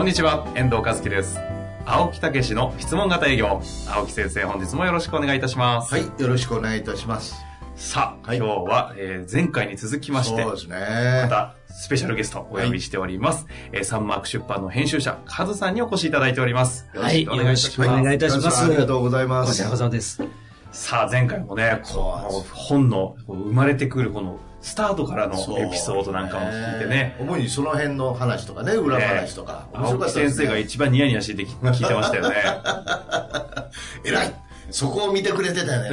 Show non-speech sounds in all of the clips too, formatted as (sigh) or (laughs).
こんにちは、遠藤和樹です。青木武の質問型営業。青木先生、本日もよろしくお願いいたします。はい、よろしくお願いいたします。さあ、はい今日は、えー前回に続きまして、そうですね。またスペシャルゲストをお呼びしております。えーサンマーク出版の編集者、カズさんにお越しいただいております。はいよろしくお願いいたしますありがとうございます。こちらこそです。さあ、前回もね、こそうの本の生まれてくるこのスタートからのエピソードなんかも聞いてね、主にその辺の話とかね、裏話とか。面白かったね先生が一番ニヤニヤして聞いてましたよね。(laughs) 偉いそこを見てくれてたよね。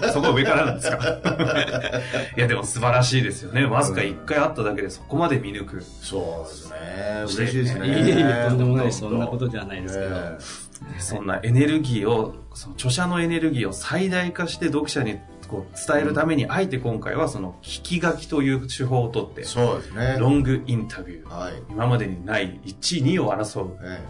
(laughs) そそこ上からなんですか (laughs) いや、でも素晴らしいですよね。わずか一回会っただけでそこまで見抜く。そうですね。嬉しいですね。いえいえ、とんでもない、そんなことではないですけど。えそんなエネルギーを、その著者のエネルギーを最大化して読者にこう伝えるために、あえて今回はその聞き書きという手法をとってえ、そうですね。ロングインタビュー。はい。今までにない1、2を争う。え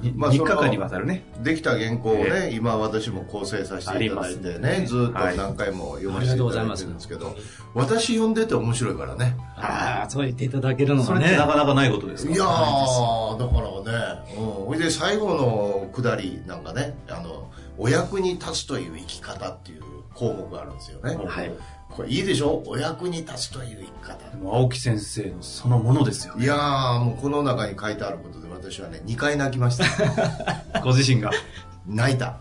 にまあ3日間にわたるね。えできた原稿をね、え今私も構成させていただいてね、ねずっと何回も読ませていただいてるんですけありがど、私読んでて面白いからね。ああ、そう言っていただけるのそがね。なかなかないことですか？いやー、だからね、うん、ほいで最後のくだりなんかね、あの、お役に立つという生き方っていう項目があるんですよね。はいこれいいでしょ？お役に立つという生き方。でも青木先生のそのものですよね。いやー、もうこの中に書いてあることで私はね、2回泣きました。(laughs) ご自身が？泣いた。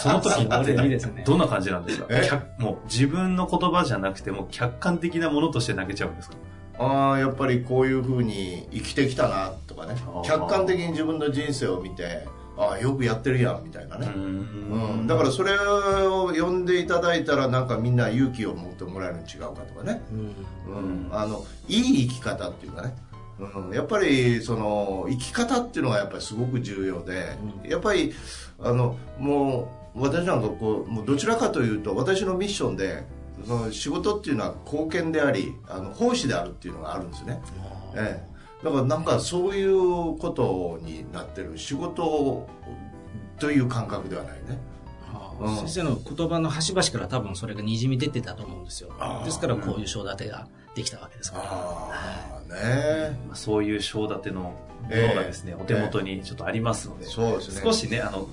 その時って (laughs) どんな感じなんですか？もう自分の言葉じゃなくてもう客観的なものとして泣けちゃうんですか？ああやっぱりこういうふうに生きてきたなとかね客観的に自分の人生を見てああよくやってるやんみたいなね、うん、だからそれを読んでいただいたらなんかみんな勇気を持ってもらえるの違うかとかね、うん。うん。あのいい生き方っていうかね、うん、やっぱりその生き方っていうのがやっぱりすごく重要で、やっぱりあのもう私なんかこうもうどちらかというと私のミッションでその仕事っていうのは貢献でありあの奉仕であるっていうのがあるんですね、ええ、だからなんかそういうことになってる仕事という感覚ではないね。うん。先生の言葉の端々から多分それがにじみ出てたと思うんですよ。ですからこういう章立てができたわけですから。ああね。えまあそういう章立てのものがですね、お手元にちょっとありますので、そうですね。少しね、あの、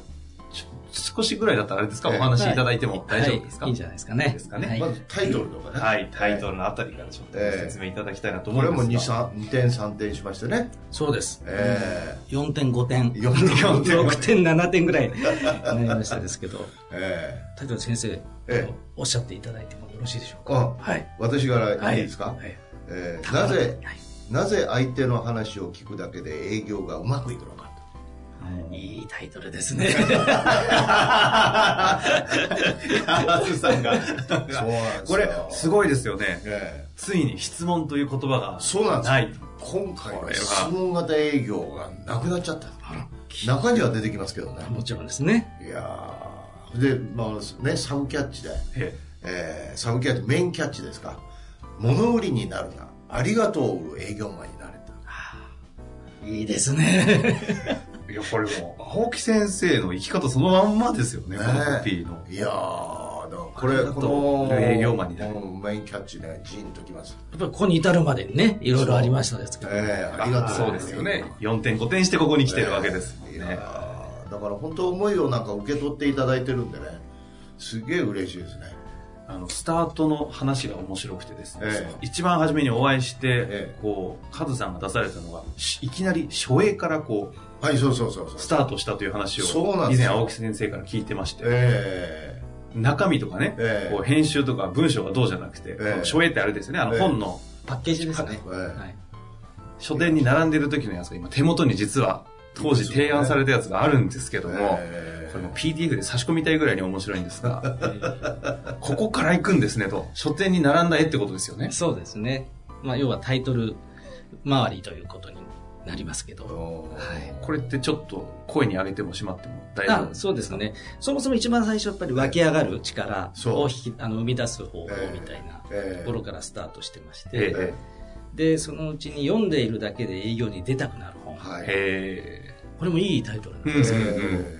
少しぐらいだったらあれですか、ええ。お話しいただいても大丈夫ですか、はい。いいんじゃないですかね。ですかね。はい。まずタイトルとかね、はい、タイトルのあたりからちょっと説明いただきたいなと思これもうんです 2, が。2点3点しましてね、そうです。え4点、5点。え4点。6点、7点ぐらいなりましたですけど、えタイトル先生、ええ。おっしゃっていただいてもよろしいでしょうえか？あはい。私からいいですか、はい。ええ。なぜはい。なぜ相手の話を聞くだけで営業がうまくいくのかいいタイトルですね。アズさんが。とそうなんですよこれ、すごいですよね。ええついに質問という言葉がそうなんですない。今回は質問型営業がなくなっちゃった中には出てきますけどねもちろんですね。いやーでまあねサブキャッチでええーサブキャッチメインキャッチですか物売りになるなありがとうを売る営業マンになれたいいですね。えいや、これもう、青木先生の生き方そのまんまですよね、ね。このコピーの。いやーだからこれこの営業マンになる。メインキャッチねジーンときます。やっぱりここに至るまでにね、いろいろありましたですけど。えーありがとうそうですよね。4点5点してここに来てるわけです。ね。ーだから本当思いをなんか受け取っていただいてるんでねすげえ嬉しいですね。あの、スタートの話が面白くてですね、ええ。一番初めにお会いして、ええ。こう、カズさんが出されたのが、しいきなり初映からこう、はいそうそうそうそうスタートしたという話そうなを、以前んですよ青木先生から聞いてまして、え中身とかね、ええこう編集とか文章がどうじゃなくて、ええ初映ってあれですよね、あのええ本のパッケージですね。ええはい。書店に並んでる時のやつが今手元に実は当時提案されたやつがあるんですけども、ええこれも PDF で差し込みたいぐらいに面白いんですが、(laughs) ここから行くんですねと。書店に並んだ絵ってことですよね。そうですね。まあ、要はタイトル周りということになりますけど。はい。これってちょっと声に上げてもしまっても大丈夫あそうですね。そもそも一番最初やっぱり湧き上がる力を引きあの生み出す方法みたいなええところからスタートしてまして、ええで、そのうちに読んでいるだけで営業に出たくなる本。はい。へこれもいいタイトルなんえですけど、え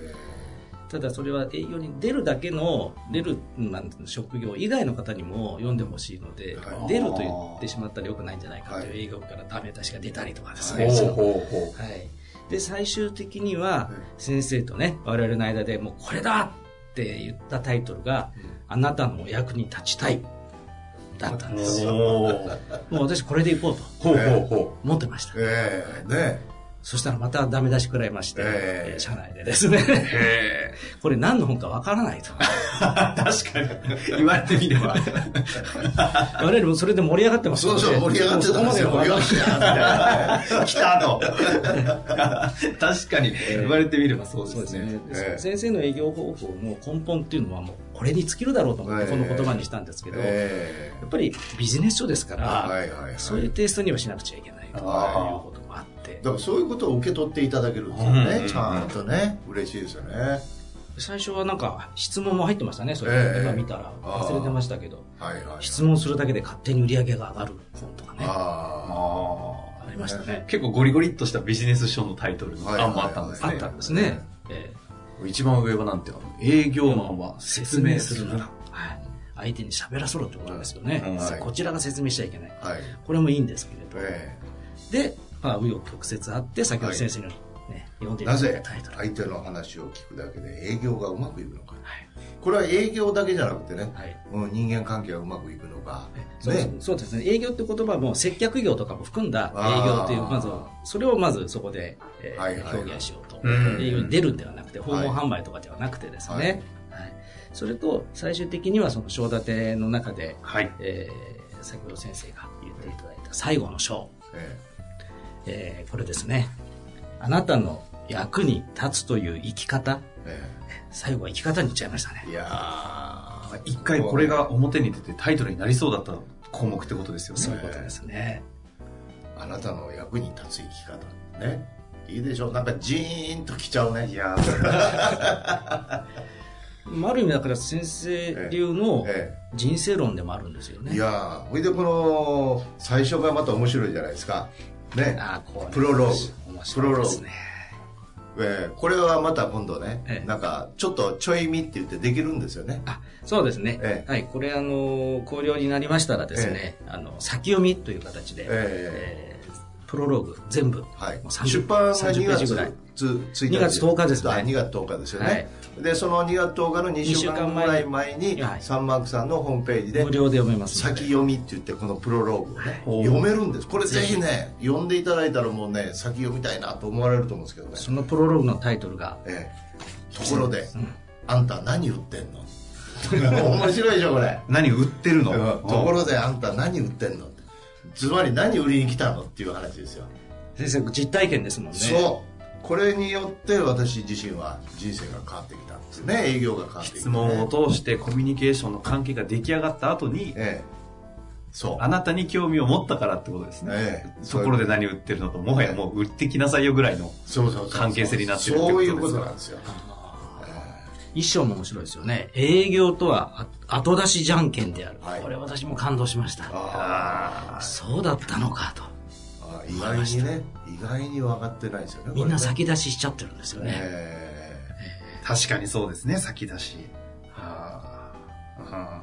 ただそれは営業に出るだけの、出る、なん職業以外の方にも読んでほしいので、はい出ると言ってしまったらよくないんじゃないかという営業からダメ出しが出たりとかですね。ほうそうほうほはい。で、最終的にはうん、先生とね、我々の間でもうこれだって言ったタイトルが、あなたのお役に立ちたい。だったんですよ。もう私これでいこうと思ってました。ええねそしたらまたダメ出し食らいまして、えええー社内でですね、う。へ (laughs) これ何の本かわからないと。え。確かに。言われてみれば。我々もそれで盛り上がってますそうそう、盛り上がってたんですよ。もうそこまでのよっしゃー来たと。確かに。言われてみればそうですねね。。ええ先生の営業方法の根本っていうのはもうこれに尽きるだろうと思ってこの言葉にしたんですけど、やえっぱりビジネス書ですかえら。そういうテイストにはしなくちゃいけないというあことって、だからそういうことを受け取っていただけるんですようんね。ちゃんとね。嬉しいですよね。最初はなんか質問も入ってましたね、それ、ええ今見たら忘れてましたけど、はいはい。質問するだけで勝手に売り上げが上がる本とかね、ああありましたね。結構ゴリゴリっとしたビジネス書のタイトルのはい案もあったんですね。あったんですね。え一番上はなんていうの？営業マンはえ説明するなら。はい。相手に喋らせろってことですよね。うんはいこちらが説明しちゃいけない。あ。はい。これもいいんですけれど。えで、まあ、紆余曲折あって、先ほど先生のね、読んでいただいぜタイトル。相手の話を聞くだけで営業がうまくいくのか。はい。これは営業だけじゃなくてね、はい。うん人間関係がうまくいくのか。そうね。そうですね。営業って言葉も接客業とかも含んだ営業という、まず、それをまずそこで、えーはいはいはい表現しようと。うん営業に出るんではなくて、訪問販売とかではなくてですね。はいはい。それと、最終的にはその章立ての中で、はい。えー先ほど先生が言っていただいた最後の章。ええーこれですね。あなたの役に立つという生き方。え最後は生き方に言っちゃいましたねえ。いやー一回これが表に出てタイトルになりそうだった項目ってことですよね。そういうことですね。あなたの役に立つ生き方。ね。いいでしょなんかジーンときちゃうね。いや (laughs) まあある意味だから先生流のえ人生論でもあるんですよね。えいやーほいでこの、最初がまた面白いじゃないですか。ね。プロローグ面白いですね。えーこれはまた今度ね、ええなんかちょっとちょい見って言ってできるんですよね。あ、そうですね。ええはい。これあの、考慮になりましたらですね、あの、先読みという形で、ええープロローグ全部、はい。もう、30出版が30 2ページ月ぐらい。つ1 2月10日ですね。あ2月10日ですよね、はい。でその2月10日の2週間ぐらい前にはい。サンマークさんのホームページで無料で読めます先読みって言ってこのプロローグをねほう読めるんです。これぜひね読んでいただいたらもうね先読みたいなと思われると思うんですけどね、そのプロローグのタイトルが、ええ、ところで、うん。あんた何売ってんの？(laughs) 面白いでしょこれ。何売ってるの？うん。ところであんた何売ってんの？ってつまり何売りに来たのっていう話ですよ、先生実体験ですもんね。そう。これによって私自身は人生が変わってきたんですね。営業が変わってきて、質問を通してコミュニケーションの関係が出来上がった後に、ええ。そう。あなたに興味を持ったからってことですね。ええ。ところで何売ってるのと、もはやもう売ってきなさいよぐらいの。関係性になってるってことですか。そういうことなんですよ一章も面白いですよね。営業とはあ後出しじゃんけんである。はいこれ私も感動しました。ああそうだったのかと。あ意外にね意外に分かってないですよねみんな先出ししちゃってるんですよね。え確かにそうですね、先出し。ああ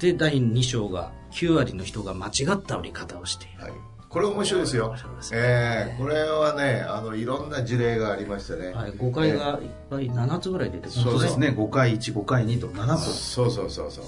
で、第2章が9割の人が間違った売り方をしている。えはいこれ面白いですよすねええこれはねあのいろんな事例がありましてね、はい、誤解がいっぱい7つぐらい出てくるそうそうですね、5回1、5回2と7つ。そうそうそうそう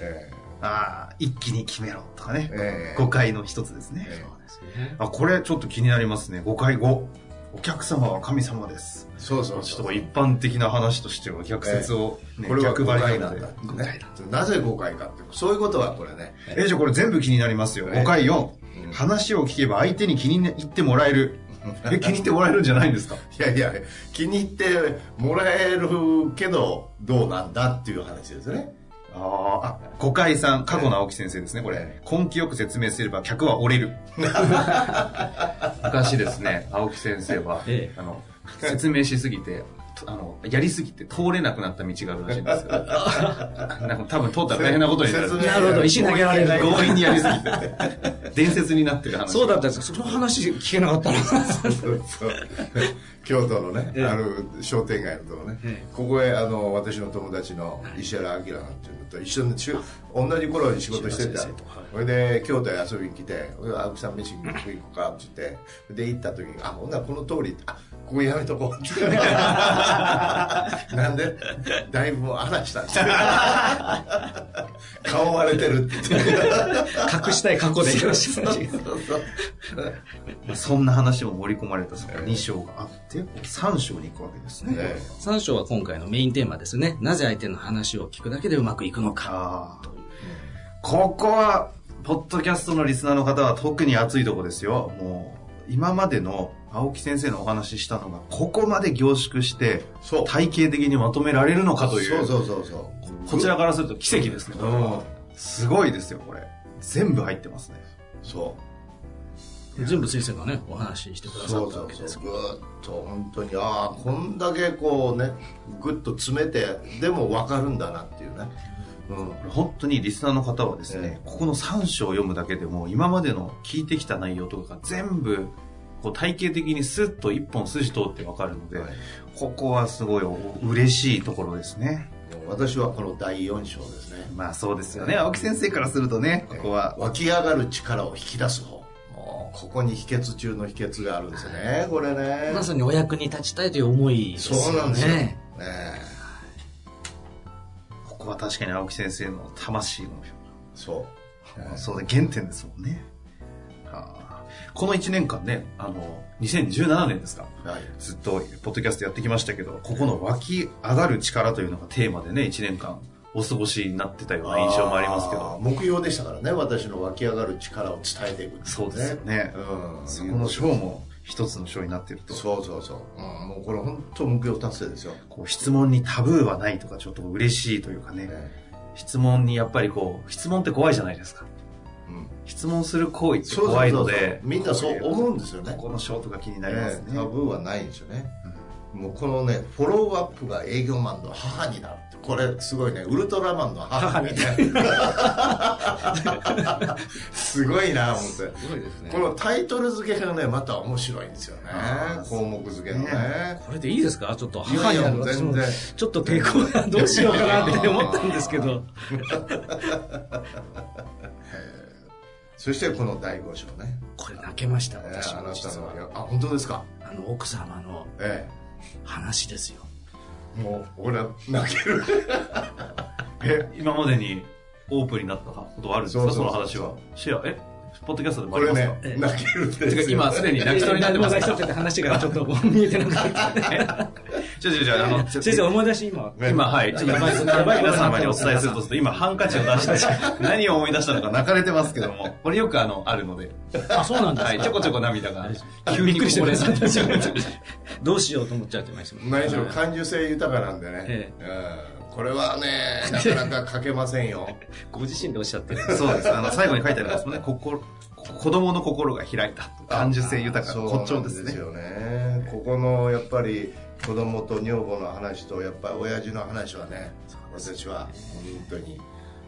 えああ、一気に決めろとかね。ええ5回の一つですね。えそうですね。あ、これちょっと気になりますね。5回後。お客様は神様です。えそうそうちょっとそう一般的な話としては逆説を、ねこれは逆誤張りなんだ。ねなぜ誤解かってそういうことはこれねえ、じゃあこれ全部気になりますよ。ええ5回4。うん話を聞けば相手に気に入ってもらえる。(laughs) え、気に入ってもらえるんじゃないんですか？いやいや気に入ってもらえるけどどうなんだっていう話ですねあーあ、誤解さん、過去の青木先生ですね、これ。根気よく説明すれば客は折れる。(laughs) 昔ですね、青木先生は、ええあの、説明しすぎて、とあの、やりすぎて通れなくなった道があるらしいんですけど、(laughs) なんか多分通ったら大変なことになる。なるほど石投げられる強引にやりすぎて。伝説になってる話。そうだったんですかその話聞けなかったな。京都のね、ええ。ある商店街のとこね、ええ。ここへあの私の友達の石原明なんていうのと一緒に同じ頃に仕事してた。それで京都へ遊びに来て「俺青木さん飯食い行こうか」って言って。で行った時に「あほんならこの通りあここやめとこう」っ (laughs) て (laughs) なんで？だいぶ話したんですよ (laughs) 顔割れてるって言って隠したい過去でよろしくお願いします。そんな話も盛り込まれたその2章があって、3章に行くわけですね。ね3章は今回のメインテーマですね。なぜ相手の話を聞くだけでうまくいくのか。ここは、ポッドキャストのリスナーの方は特に熱いとこですよ。もう、今までの青木先生のお話ししたのが、ここまで凝縮して、体系的にまとめられるのかという。そうそうそうそう。こちらからすると奇跡ですね。これはすごいですよ、これ。全部入ってますね。そう。全部先生がね、お話ししてくださったわけですそうそうぐーっと本当にああこんだけこうねぐっと詰めてでも分かるんだなっていうね、うん、本当にリスナーの方はですね、ここの3章を読むだけでも、今までの聞いてきた内容とかが全部、こう体系的にスッと一本筋通ってわかるので、はい。ここはすごい嬉しいところですね。私はこの第4章ですね。まあそうですよね。青木先生からするとね、ここは。湧き上がる力を引き出す方。ここに秘訣中の秘訣があるんですよねこれね。まさにお役に立ちたいという思いですよね。そうなんですよ、ねここは確かに青木先生の魂の、そうそうで原点ですもんね。はあこの1年間ね、あの、2017年ですか。はいずっとポッドキャストやってきましたけど、ここの湧き上がる力というのがテーマでね、1年間お過ごしになってたような印象もありますけど。目標でしたからね私の湧き上がる力を伝えていくっていそうですよね。うんそこの章も一つの章になってると。そうそうそう、うん、もうこれ本当目標達成ですよ、こう質問にタブーはないとかちょっと嬉しいというかね。ね質問にやっぱりこう、質問って怖いじゃないですか。うん質問する行為って怖いので。みんなそう思うんですよね。ここの章とか気になりますね。タブーはないんですよね、もうこのねフォローアップが営業マンの母になるってこれすごいねウルトラマンの母みたいな。すごいな思って。すごいですね。このタイトル付けがねまた面白いんですよね。項目付けのね。これでいいですか？ちょっと母になる全然。ちょっと抵抗がどうしようかなって思ったんですけど。(laughs) そしてこの第5章ね、これ泣けました、えー私あなたも実は。のあ本当ですか？あの、奥様のえ話ですよ。えもう俺は泣ける。(laughs) え、今までにオープンになったことはあるんですか？そうそうそう。その話は。シェア、え、ポッドキャストでもありますか？ね泣けるんですよてか今すでに泣きそうになってます泣きそうって話がちょっと見えてなかったね。ちょちょちょ、あの、先生思い出し今。今、はい、ちょっとやばいやばい皆様にお伝えするとすると、今、ハンカチを出して、何を思い出したのか泣かれてますけども、これよくあの、あるので、あ、そうなんですか。はい、ちょこちょこ涙が、急にびっくりしてこぼれますそうどうしようと思っちゃってました何しろ感受性豊かなんでね、えうんこれはねなかなか書けませんよ (laughs) ご自身でおっしゃってる。そうです。あの、最後に書いてありますもんね、心、子供の心が開いた。感受性豊かな骨頂ですね。ですよねここのやっぱり子供と女房の話とやっぱり親父の話はね私は本当に、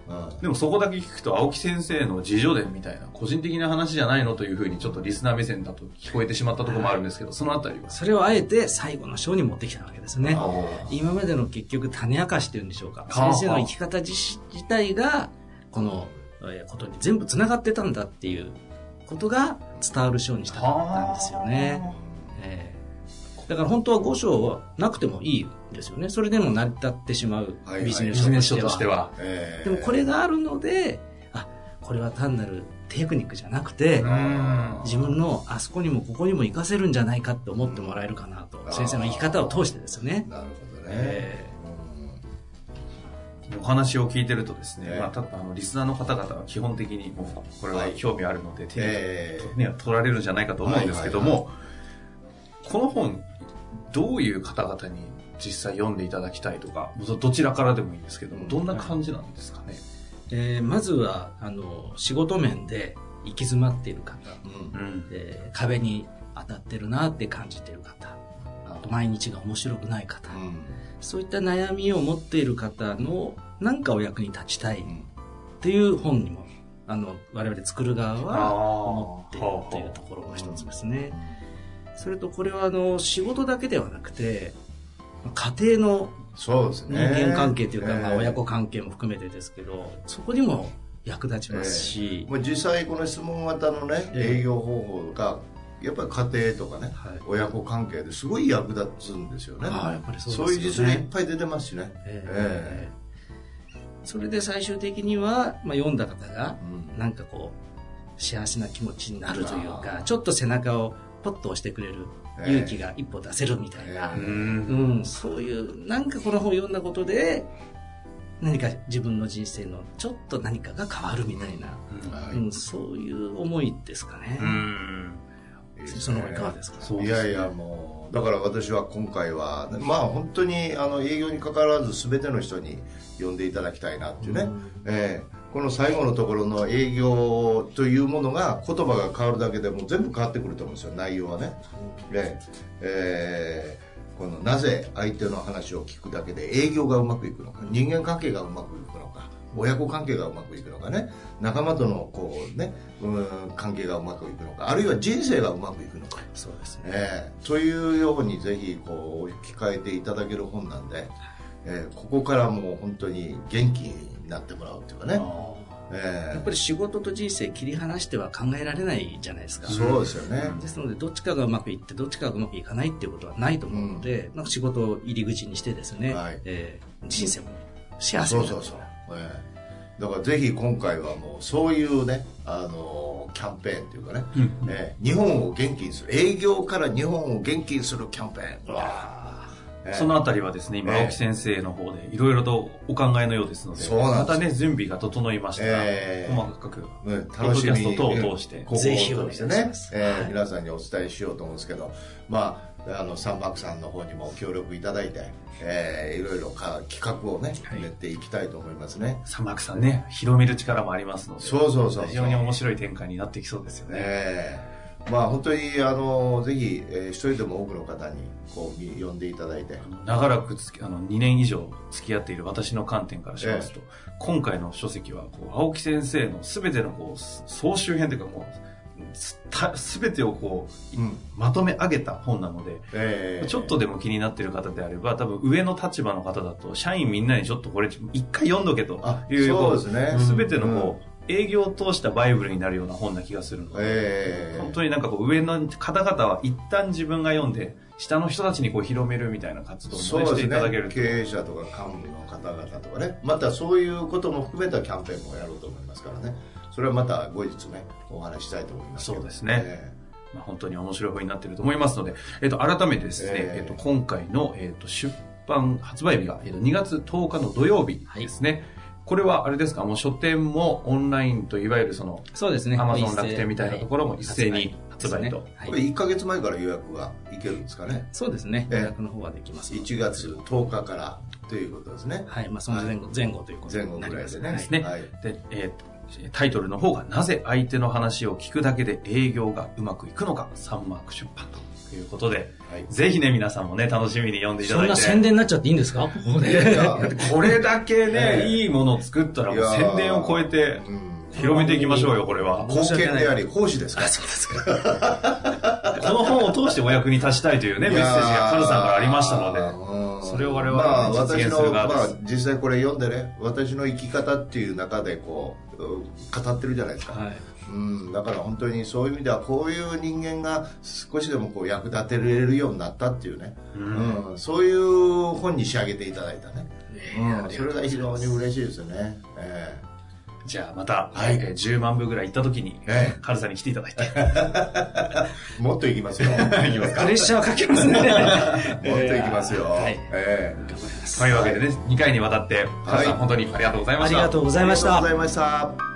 うんでもそこだけ聞くと、青木先生の自叙伝みたいな、個人的な話じゃないのというふうに、ちょっとリスナー目線だと聞こえてしまったところもあるんですけど、そのあたりは。それをあえて最後の章に持ってきたわけですね。あ今までの結局種明かしっていうんでしょうか。はあ先生の生き方自自体が、このえーことに全部繋がってたんだっていうことが伝わる章にしたかったんですよね。えーだから本当は5章はなくてもいいんですよね。それでも成り立ってしまうはいビジネスス書としは。書としてては。えでもこれがあるので、あ、これは単なるテクニックじゃなくて、うん自分のあそこにもここにも活かせるんじゃないかって思ってもらえるかなと、うん先生の生き方を通してですよね。なるほどね、えお話を聞いてるとですね、ええ。まあ、たあのリスナーの方々は基本的にもうこれは興味あるので手に、ええね、取られるんじゃないかと思うんですけども、この本どういう方々に実際読んでいただきたいとか、どどちらからでもいいんですけども、うんどんな感じなんですかね？えーまずは、あの、仕事面で行き詰まっている方、うんうん。えー壁に当たってるなって感じている方、あと毎日が面白くない方、うんそういった悩みを持っている方の何かお役に立ちたいっうんていう本にも、あの、我々作る側は思っているというところが一つですね。それとこれはあの、仕事だけではなくて、家庭の人ね。間関係というか、まあ、ええ親子関係も含めてですけど、そこにも役立ちますし、もう実際この質問型のね、ええ。営業方法がやっぱり家庭とかね、はい。親子関係ですごい役立つんですよね。ああやっぱりそうね。いう実例いっぱい出てますしね、ええ。それで最終的には、まあ、読んだ方がうん。なんかこう幸せな気持ちになるというかちょっと背中をポッと押してくれる。ええ勇気が一歩出せるみたいな、えううんん、そういうなんかこの本を読んだことで何か自分の人生のちょっと何かが変わるみたいな、はいうん、そういう思いですかね、うん。その方いかがですか？いやいやもうだから私は今回はまあ本当にあの営業に関わらず全ての人に呼んでいただきたいなっていうね、ええこの最後のところの営業というものが言葉が変わるだけでもう全部変わってくると思うんですよ。内容はね、ええ。ええ。このなぜ相手の話を聞くだけで営業がうまくいくのか。人間関係がうまくいくのか。親子関係がうまくいくのかね。仲間とのこうねうん関係がうまくいくのか。あるいは人生がうまくいくのか。そうですね。ええ。というようにぜひこう置き換えていただける本なんで、ええここからもう本当に元気になってもらうっていうかね、ええやっぱり仕事と人生切り離しては考えられないじゃないですか。そうですよね、ですので、どっちかがうまくいって、どっちかがうまくいかないっていうことはないと思うので、なん。か仕事を入り口にしてですね、はい。えー人生も幸せにそうそうそう、ええだからぜひ今回はもうそういうねあのキャンペーンっていうかね、ええ日本を元気にする。営業から日本を元気にするキャンペーンわあええそのあたりはですね、今、ええ。青木先生の方でいろいろとお考えのようですので、またね、準備が整いましたら、ええ。細かく、うんポッドキャスト等を通してぜひお願い通し皆さんにお伝えしようと思うんですけど、まあ、あの、サンバックさんの方にも協力いただいて、えーいろいろか企画をね、はい。練っていきたいと思いますね。サマークさんね、広める力もありますので、そうそうそうそう。非常に面白い展開になってきそうですよね。えーまあ本当に、あの、ぜひ、えー一人でも多くの方に、こう、み呼んでいただいて、長らくつきあの2年以上付き合っている私の観点からしますと、今回の書籍はこう青木先生の全てのこう総集編というかもうすた全てをこう、うんまとめ上げた本なので、えーちょっとでも気になってる方であれば、多分上の立場の方だと、社員みんなにちょっとこれ一回読んどけとあいう、そうですね。すべてのこう、営業を通したバイブルになるような本な気がするので、えー本当になんかこう上の方々は一旦自分が読んで、下の人たちにこう広めるみたいな活動を、ね、して。いただけると。経営者とか幹部の方々とかね、またそういうことも含めたキャンペーンもやろうと思いますからね。それはまた後日ね、お話ししたいと思います。そうですねえまあ、本当に面白い本になっていると思いますので、えっと、改めてですね、えっと、今回の、えっと、出版発売日が、えっと、2月10日の土曜日ですね。これはあれですか？もう書店もオンラインといわゆるその、そうですね。アマゾン楽天みたいなところも一斉に発売と。これはい。1ヶ月前から予約がいけるんですかね？そうですね。ええ予約の方はできますので。1月10日からということですね。はい。まあ、その前後、前後ということ前になります後ぐらいでね。はいねはい。で、えっと、タイトルの方が、なぜ相手の話を聞くだけで営業がうまくいくのか、サンマーク出版ということで、はいぜひね、皆さんもね、楽しみに読んでいただいて。そんな宣伝になっちゃっていいんですか？ここで。これだけね、え (laughs) えいいものを作ったら宣伝を超えてうん広めていきましょうよ、これは。貢献であり、奉仕ですか？あ、そうですか。(laughs) この本を通してお役に立ちたいというね、メッセージがカルさんからありましたので、でそれを我々まあ、は実現する側まあです。、実際これ読んでね、私の生き方っていう中でこう、語ってるじゃないですか。はい。うん、だから本当にそういう意味ではこういう人間が少しでもこう役立てられるようになったっていうね、うん。うん。そういう本に仕上げていただいたね、うん、ええありがとうそれが非常に嬉しいですよね、えじゃあまた、はい。えー10万部ぐらい行った時に、ええ。カルさんに来ていただいて。え (laughs) もっといきますよ。もっいきますか？プレッシャーかけますね。(laughs) といきますよ、はい。ええ。頑張ります。というわけでね、2回にわたって、カルさんはい。本当にありがとうございました。ありがとうございました。ありがとうございました